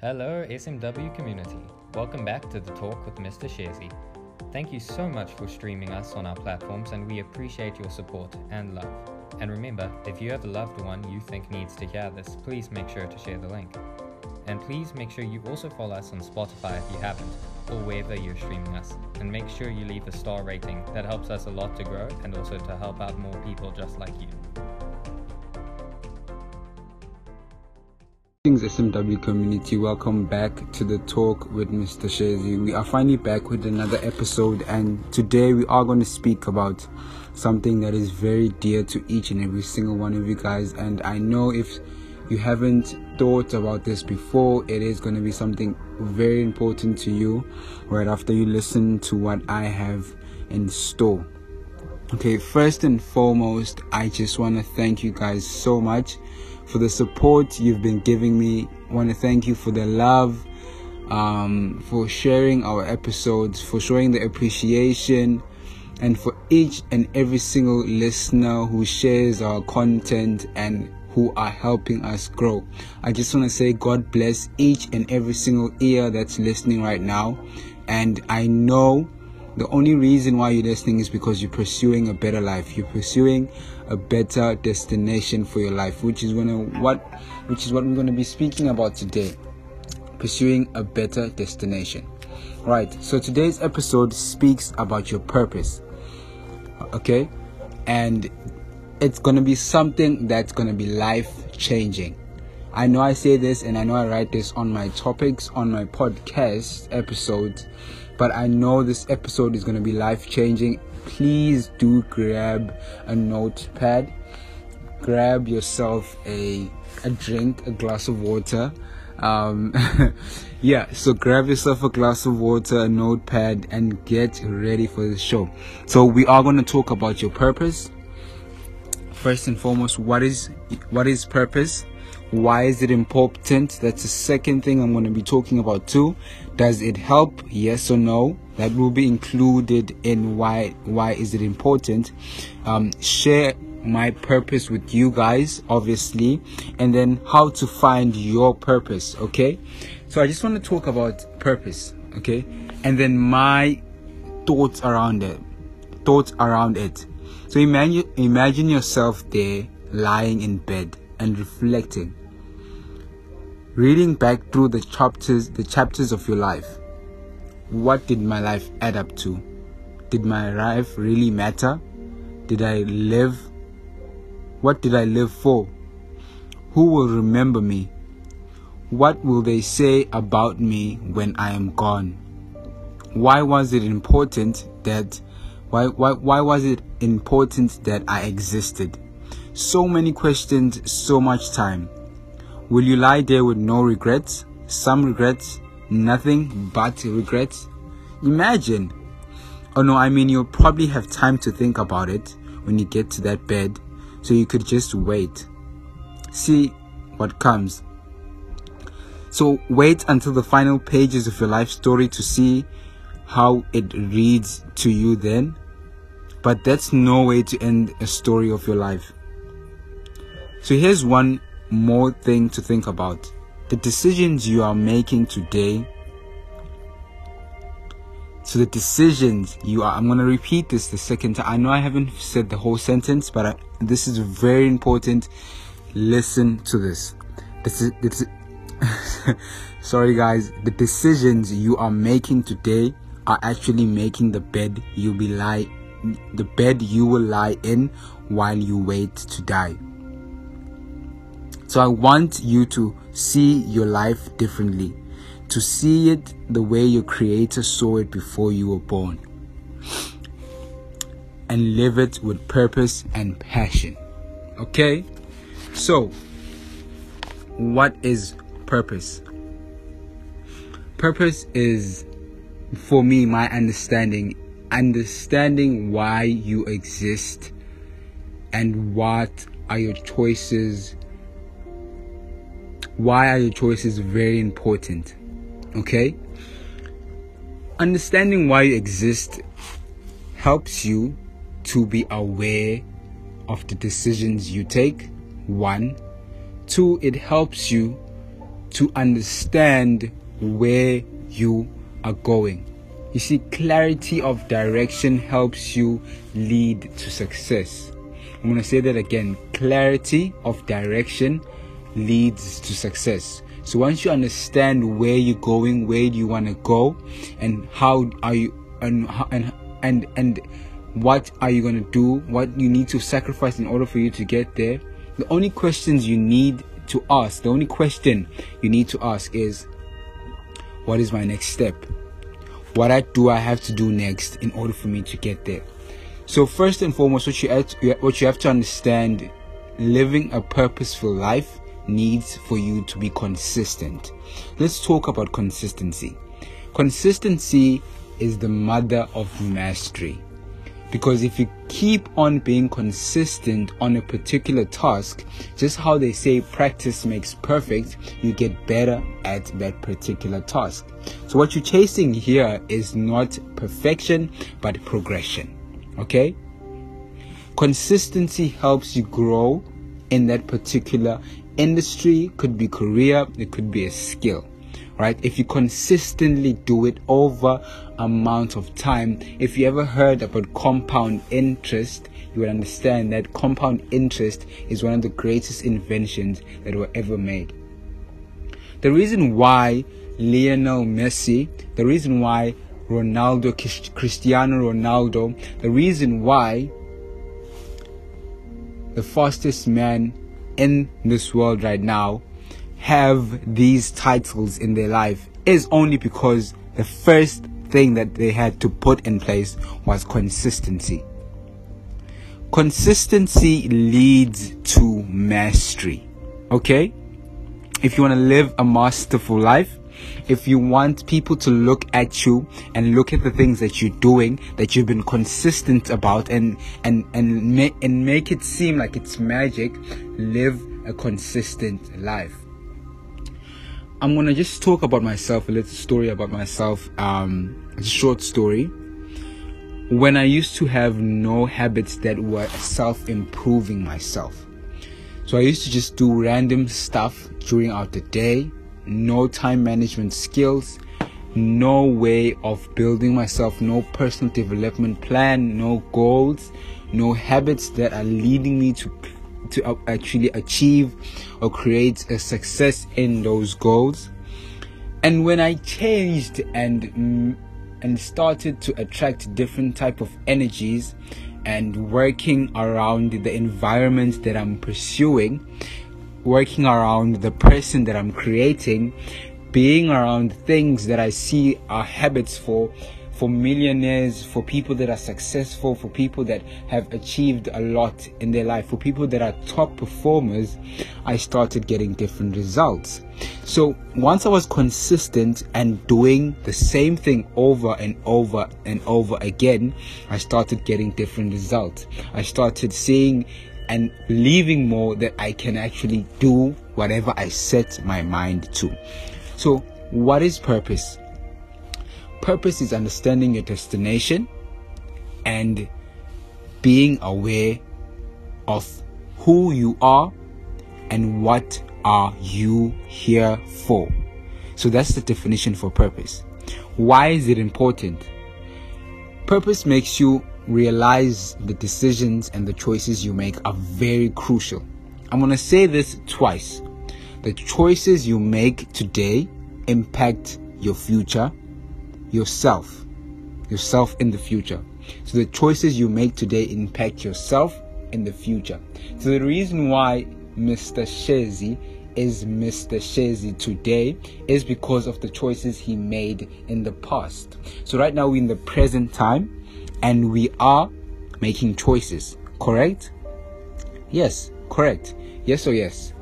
Hello, SMW community. Welcome back to the Talk with Mr. Shezi. Thank you so much for streaming us on our platforms, and we appreciate your support and love. And remember, if you have a loved one you think needs to hear this, please make sure to share the link. And please make sure you also follow us on Spotify if you haven't, or wherever you're streaming us. And make sure you leave a star rating. That helps us a lot to grow and also to help out more people just like you. Greetings SMW community, welcome back to the talk with Mr. Shezi. We are finally back with another episode and today we are going to speak about something that is very dear to each and every single one of you guys and I know if you haven't thought about this before, it is going to be something very important to you right after you listen to what I have in store. Okay, first and foremost, I just want to thank you guys so much for the support you've been giving me. I want to thank you for the love, um, for sharing our episodes, for showing the appreciation, and for each and every single listener who shares our content and who are helping us grow. I just want to say God bless each and every single ear that's listening right now. And I know the only reason why you're listening is because you're pursuing a better life. You're pursuing a better destination for your life, which is gonna what which is what we're gonna be speaking about today. Pursuing a better destination. Right. So today's episode speaks about your purpose. Okay? And it's gonna be something that's gonna be life changing. I know I say this and I know I write this on my topics on my podcast episodes but I know this episode is going to be life changing. Please do grab a notepad, grab yourself a a drink, a glass of water. Um, yeah, so grab yourself a glass of water, a notepad, and get ready for the show. So we are going to talk about your purpose. First and foremost, what is what is purpose? Why is it important? That's the second thing I'm going to be talking about too. Does it help? Yes or no? That will be included in why why is it important. Um, share my purpose with you guys, obviously, and then how to find your purpose. Okay, so I just want to talk about purpose. Okay, and then my thoughts around it. Thoughts around it. So imagine imagine yourself there lying in bed and reflecting. Reading back through the chapters the chapters of your life. What did my life add up to? Did my life really matter? Did i live? What did i live for? Who will remember me? What will they say about me when i am gone? Why was it important that why why, why was it important that i existed so many questions, so much time. Will you lie there with no regrets? Some regrets, nothing but regrets? Imagine. Oh no, I mean, you'll probably have time to think about it when you get to that bed, so you could just wait. See what comes. So wait until the final pages of your life story to see how it reads to you then. But that's no way to end a story of your life. So here's one more thing to think about. The decisions you are making today. So the decisions you are, I'm going to repeat this the second time. I know I haven't said the whole sentence, but I, this is very important. Listen to this. This is, this is sorry guys. The decisions you are making today are actually making the bed you'll be lie, the bed you will lie in while you wait to die. So I want you to see your life differently, to see it the way your Creator saw it before you were born, and live it with purpose and passion. Okay? So, what is purpose? Purpose is, for me, my understanding, understanding why you exist and what are your choices why are your choices very important? Okay? Understanding why you exist helps you to be aware of the decisions you take. One. Two, it helps you to understand where you are going. You see, clarity of direction helps you lead to success. I'm going to say that again. Clarity of direction leads to success. So once you understand where you're going, where you want to go, and how are you, and and and and what are you going to do, what you need to sacrifice in order for you to get there. The only questions you need to ask, the only question you need to ask is, what is my next step? What do I have to do next in order for me to get there? So first and foremost, what you have to, what you have to understand, living a purposeful life needs for you to be consistent. Let's talk about consistency. Consistency is the mother of mastery. Because if you keep on being consistent on a particular task, just how they say practice makes perfect, you get better at that particular task. So what you're chasing here is not perfection, but progression. Okay? Consistency helps you grow in that particular industry, could be career, it could be a skill right? If you consistently do it over amount of time if you ever heard about compound interest you would understand that compound interest is one of the greatest inventions that were ever made. The reason why Lionel Messi the reason why Ronaldo Cristiano Ronaldo the reason why the fastest man in this world right now have these titles in their life is only because the first thing that they had to put in place was consistency. Consistency leads to mastery. Okay? If you want to live a masterful life, if you want people to look at you and look at the things that you're doing that you've been consistent about and and and, ma- and make it seem like it's magic live a consistent life I'm gonna just talk about myself, a little story about myself. Um, a short story. When I used to have no habits that were self improving myself. So I used to just do random stuff during out the day, no time management skills, no way of building myself, no personal development plan, no goals, no habits that are leading me to to actually achieve or create a success in those goals. And when I changed and mm, and started to attract different type of energies and working around the environment that I'm pursuing, working around the person that I'm creating, being around things that I see are habits for for millionaires, for people that are successful, for people that have achieved a lot in their life, for people that are top performers, I started getting different results. So once I was consistent and doing the same thing over and over and over again, I started getting different results. I started seeing and believing more that I can actually do whatever I set my mind to. So, what is purpose? Purpose is understanding your destination and being aware of who you are and what are you here for. So that's the definition for purpose. Why is it important? Purpose makes you realize the decisions and the choices you make are very crucial. I'm going to say this twice. The choices you make today impact your future yourself, yourself in the future. So the choices you make today impact yourself in the future. So the reason why Mr. Shezi is Mr. Shezi today is because of the choices he made in the past. So right now we're in the present time and we are making choices, correct? Yes, correct. Yes or yes.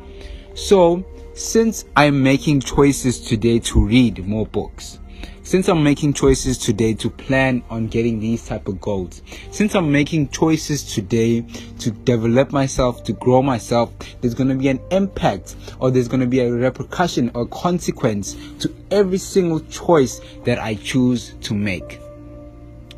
So since I'm making choices today to read more books, since I'm making choices today to plan on getting these type of goals, since I'm making choices today to develop myself, to grow myself, there's going to be an impact or there's going to be a repercussion or consequence to every single choice that I choose to make.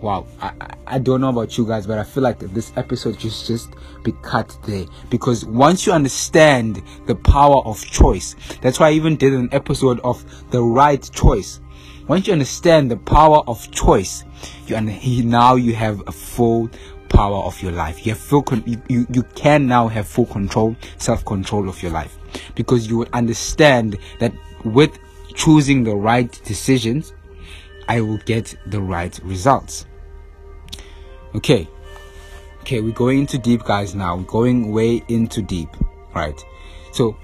Wow I, I don't know about you guys but i feel like this episode just just be cut there. Because once you understand the power of choice that's why i even did an episode of the right choice. Once you understand the power of choice you and now you have a full power of your life. You have full con- you, you, you can now have full control self-control of your life. Because you would understand that with choosing the right decisions I will get the right results. Okay. Okay, we're going into deep, guys, now. We're going way into deep. Right. So,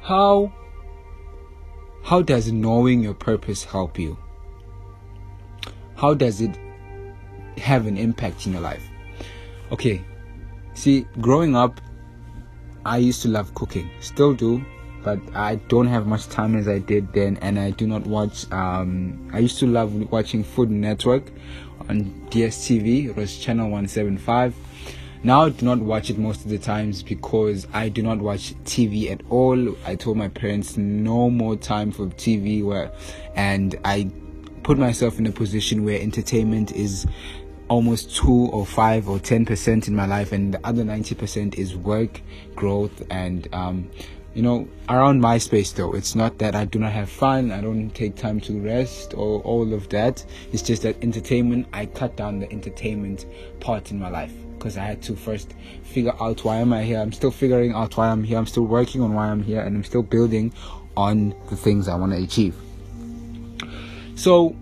how how does knowing your purpose help you? How does it have an impact in your life? Okay. See, growing up, I used to love cooking. Still do but I don't have much time as I did then, and I do not watch. Um, I used to love watching Food Network on DSTV. It was channel 175. Now I do not watch it most of the times because I do not watch TV at all. I told my parents no more time for TV, where, and I put myself in a position where entertainment is almost two or five or ten percent in my life, and the other ninety percent is work, growth, and um, you know, around my space though, it's not that I do not have fun, I don't take time to rest or all of that. It's just that entertainment, I cut down the entertainment part in my life because I had to first figure out why am I here. I'm still figuring out why I'm here. I'm still working on why I'm here and I'm still building on the things I want to achieve. So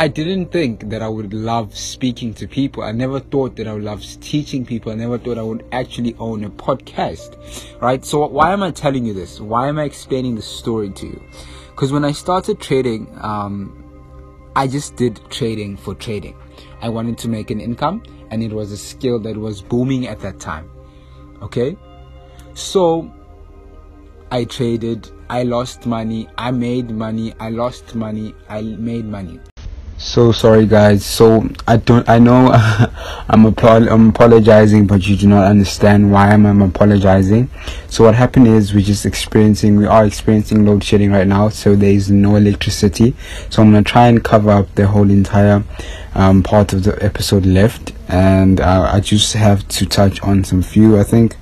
I didn't think that I would love speaking to people. I never thought that I would love teaching people. I never thought I would actually own a podcast. Right? So why am I telling you this? Why am I explaining the story to you? Because when I started trading, um, I just did trading for trading. I wanted to make an income and it was a skill that was booming at that time. Okay? So I traded, I lost money, I made money, I lost money, I made money so sorry guys. So i don't i know i'm, apo- I'm apologizing but you do not understand why I'm, I'm apologizing. So what happened is we're just experiencing we are experiencing load shedding right now so there is no electricity. So i'm gonna try and cover up the whole entire um, part of the episode left and uh, i just have to touch on some few i think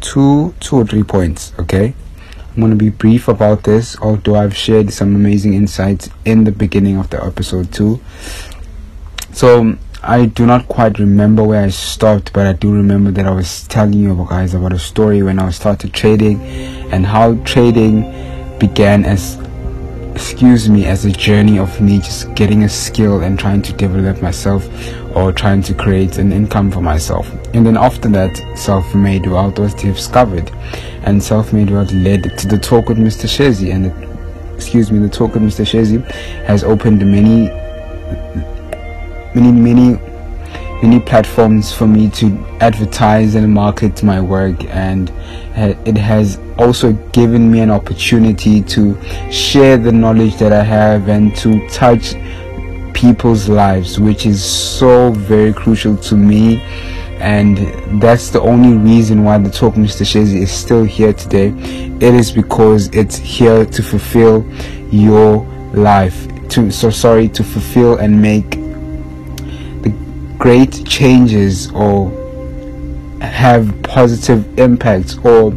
two two or three points okay I'm going to be brief about this, although I've shared some amazing insights in the beginning of the episode too. So I do not quite remember where I stopped, but I do remember that I was telling you guys about a story when I started trading and how trading began as excuse me as a journey of me just getting a skill and trying to develop myself or trying to create an income for myself. And then after that self-made wealth was discovered. And self-made wealth led to the talk with mr shezi. And the, excuse me the talk with mr shezi has opened many many many many platforms for me to advertise and market my work and uh, it has also given me an opportunity to share the knowledge that I have and to touch people's lives which is so very crucial to me and that's the only reason why the talk Mr. Shezi is still here today it is because it's here to fulfill your life to so sorry to fulfill and make great changes or have positive impacts or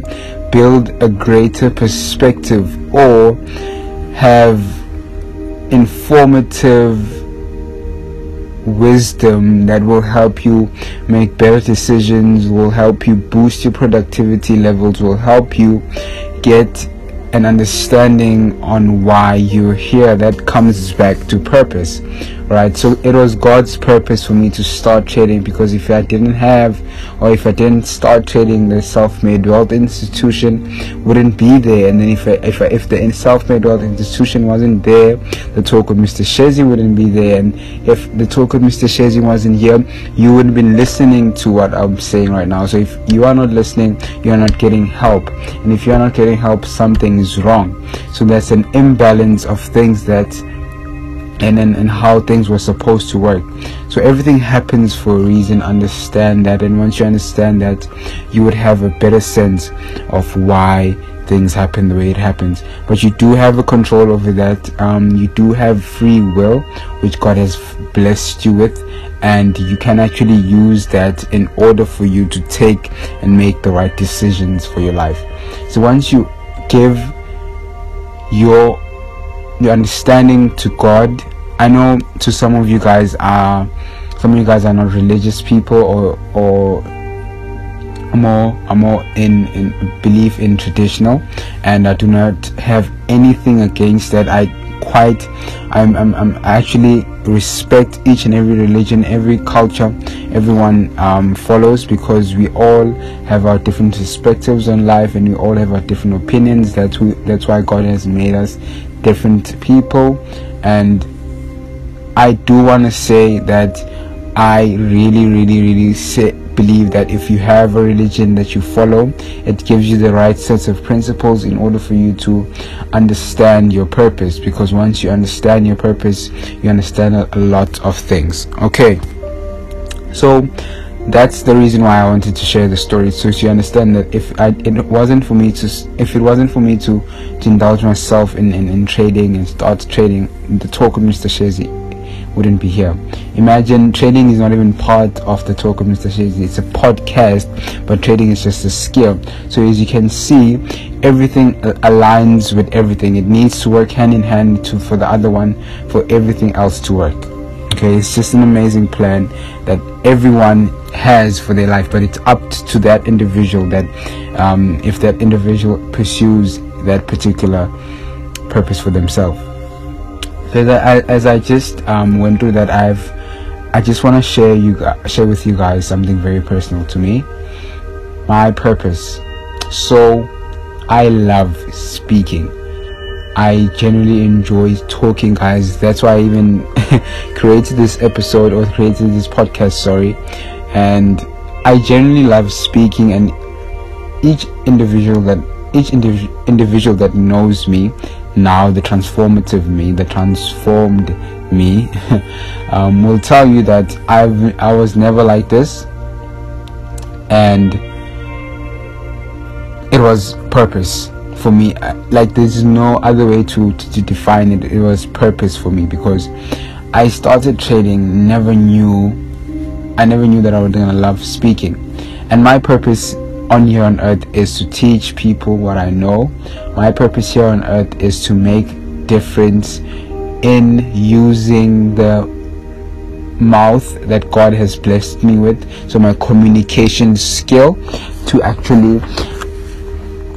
build a greater perspective or have informative wisdom that will help you make better decisions will help you boost your productivity levels will help you get an understanding on why you're here that comes back to purpose right? So it was god's purpose for me to start trading because if i didn't have or if i didn't start trading the self-made wealth institution wouldn't be there. And then if I, if I, if the self-made wealth institution wasn't there the talk with mr shezi wouldn't be there. And if the talk with mr shezi wasn't here you wouldn't be listening to what i'm saying right now. So if you are not listening you are not getting help. And if you are not getting help something is wrong so that's an imbalance of things that and then and how things were supposed to work so everything happens for a reason understand that and once you understand that you would have a better sense of why things happen the way it happens. But you do have a control over that. Um, you do have free will, which God has blessed you with, and you can actually use that in order for you to take and make the right decisions for your life. So once you give your your understanding to God, I know to some of you guys are some of you guys are not religious people or or more are more in in belief in traditional. And I do not have anything against that. I quite I'm, I'm, I'm actually respect each and every religion every culture everyone um, follows because we all have our different perspectives on life and we all have our different opinions. That's that's why God has made us different people. And I do want to say that I really really really say believe that if you have a religion that you follow, it gives you the right sets of principles in order for you to understand your purpose. Because once you understand your purpose, you understand a, lot of things. Okay, so that's the reason why I wanted to share the story so you understand that if I, it wasn't for me to if it wasn't for me to to indulge myself in, in, in trading and start trading the talk of Mr. Shezi wouldn't be here. Imagine trading is not even part of the talk of Mr. It's a podcast, but trading is just a skill. So as you can see, everything aligns with everything. It needs to work hand in hand to for the other one for everything else to work. Okay, it's just an amazing plan that everyone has for their life, but it's up to that individual that um, if that individual pursues that particular purpose for themselves. So as I just um, went through that, I've I just want to share you share with you guys something very personal to me. My purpose. So I love speaking. I generally enjoy talking, guys. That's why I even created this episode or created this podcast. Sorry, and I generally love speaking, and each individual that each indiv- individual that knows me now the transformative me the transformed me um, will tell you that I've I was never like this. And it was purpose for me. Like there's no other way to, to, to define it. It was purpose for me because I started trading never knew I never knew that I was gonna love speaking. And my purpose on here on earth is to teach people what I know. My purpose here on earth is to make difference in using the mouth that God has blessed me with. So my communication skill to actually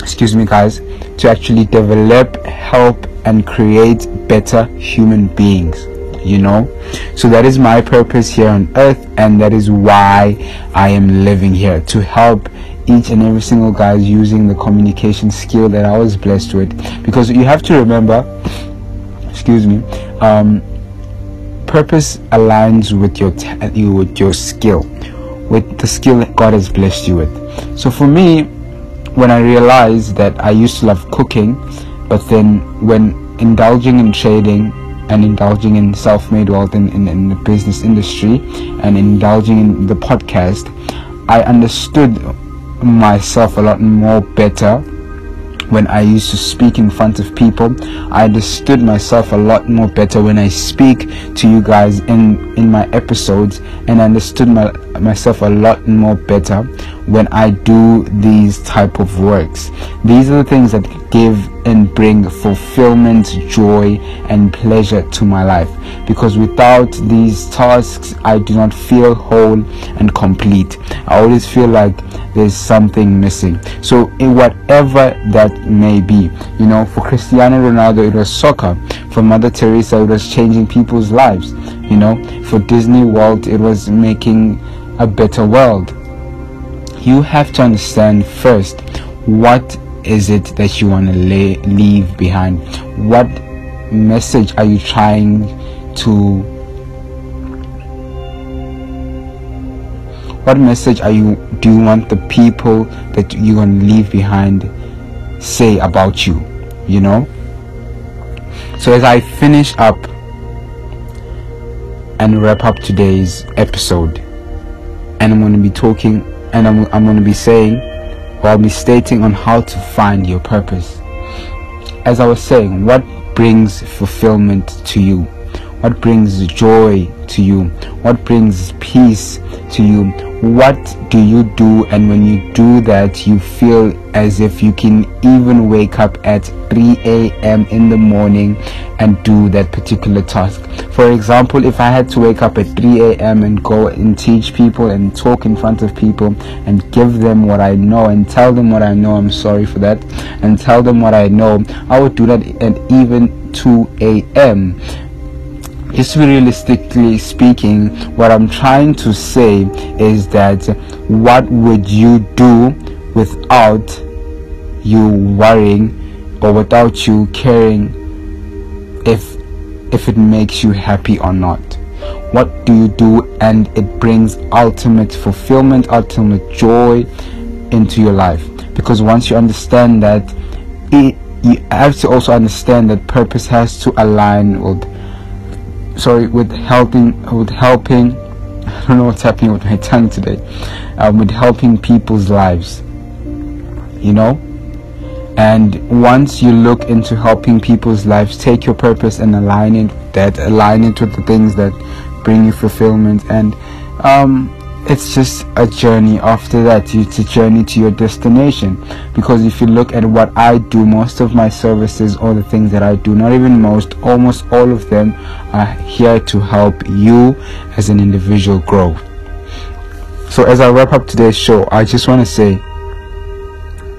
excuse me guys to actually develop, help and create better human beings you know so that is my purpose here on earth and that is why i am living here to help each and every single guy using the communication skill that I was blessed with. Because you have to remember, excuse me, um, purpose aligns with your t- with your skill, with the skill that God has blessed you with. So for me, when I realized that I used to love cooking, but then when indulging in trading and indulging in self-made wealth in, in, in the business industry and indulging in the podcast, I understood myself a lot more better when I used to speak in front of people. I understood myself a lot more better when I speak to you guys in in my episodes and I understood my, myself a lot more better when I do these type of works. These are the things that give and bring fulfillment, joy and pleasure to my life because without these tasks I do not feel whole and complete. I always feel like there's something missing. So, in whatever that may be, you know, for Cristiano Ronaldo, it was soccer. For Mother Teresa, it was changing people's lives. You know, for Disney World, it was making a better world. You have to understand first what is it that you want to leave behind? What message are you trying to what message are you do you want the people that you're going to leave behind say about you you know so as i finish up and wrap up today's episode and i'm going to be talking and i'm, I'm going to be saying or I'll be stating on how to find your purpose. As I was saying, what brings fulfillment to you? What brings joy to you? What brings peace to you? What do you do? And when you do that, you feel as if you can even wake up at 3 a.m. in the morning and do that particular task. For example, if I had to wake up at 3 a.m. and go and teach people and talk in front of people and give them what I know and tell them what I know, I'm sorry for that, and tell them what I know, I would do that at even 2 a.m just realistically speaking, what I'm trying to say is that what would you do without you worrying or without you caring if if it makes you happy or not? What do you do and it brings ultimate fulfillment, ultimate joy into your life? Because once you understand that, it, you have to also understand that purpose has to align with sorry with helping with helping I don't know what's happening with my tongue today um, with helping people's lives you know? And once you look into helping people's lives take your purpose and align it that align it with the things that bring you fulfillment and um, it's just a journey. After that it's a journey to your destination. Because if you look at what i do most of my services or the things that i do not even most almost all of them are here to help you as an individual grow. So as i wrap up today's show i just want to say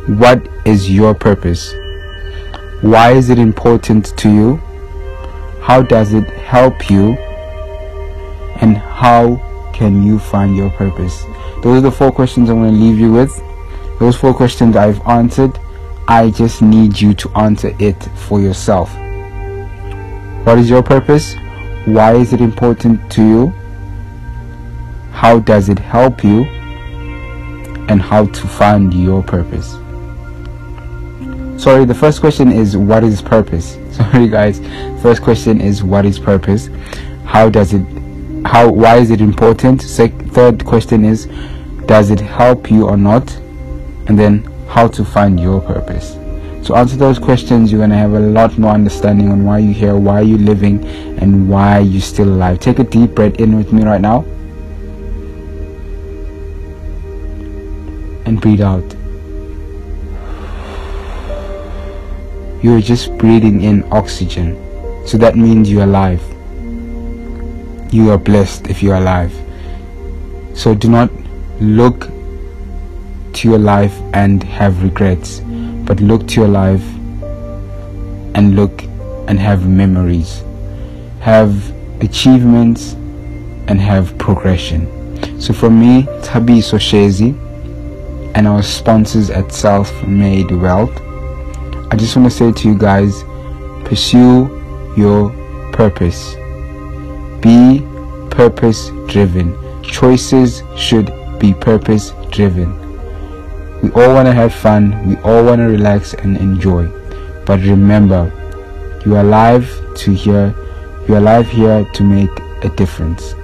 what is your purpose? Why is it important to you? How does it help you? And how can you find your purpose? Those are the four questions I'm going to leave you with. Those four questions I've answered. I just need you to answer it for yourself. What is your purpose? Why is it important to you? How does it help you? And how to find your purpose. Sorry, the first question is what is purpose? Sorry guys. First question is what is purpose? How does it how why is it important? Third question is does it help you or not? And then how to find your purpose. To answer those questions you're going to have a lot more understanding on why you're here why you're living and why you're still alive. Take a deep breath in with me right now. And breathe out. You're just breathing in oxygen. So that means you're alive you are blessed if you are alive. So do not look to your life and have regrets, but look to your life and look and have memories, have achievements, and have progression. So for me, Tabiso Shezi and our sponsors at Self Made Wealth, I just want to say to you guys pursue your purpose be purpose driven. Choices should be purpose driven. We all want to have fun, we all want to relax and enjoy. But remember, you are alive to hear, you are alive here to make a difference.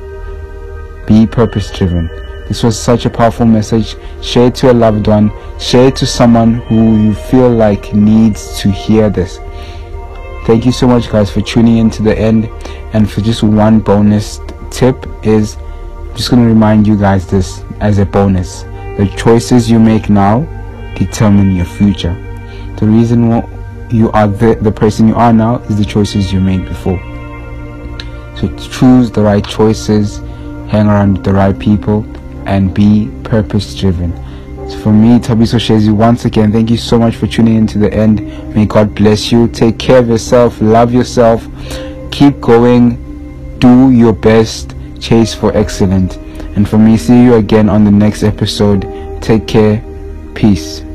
Be purpose driven. This was such a powerful message. Share it to a loved one. Share it to someone who you feel like needs to hear this. Thank you so much, guys, for tuning in to the end. And for just one bonus tip is I'm just going to remind you guys this as a bonus. The choices you make now determine your future. The reason why you are the, the person you are now is the choices you made before. So choose the right choices, hang around with the right people, and be purpose driven. So for me, Tabiso Shezi, once again, thank you so much for tuning in to the end. May God bless you. Take care of yourself. Love yourself. Keep going. Do your best. Chase for excellence. And for me, see you again on the next episode. Take care. Peace.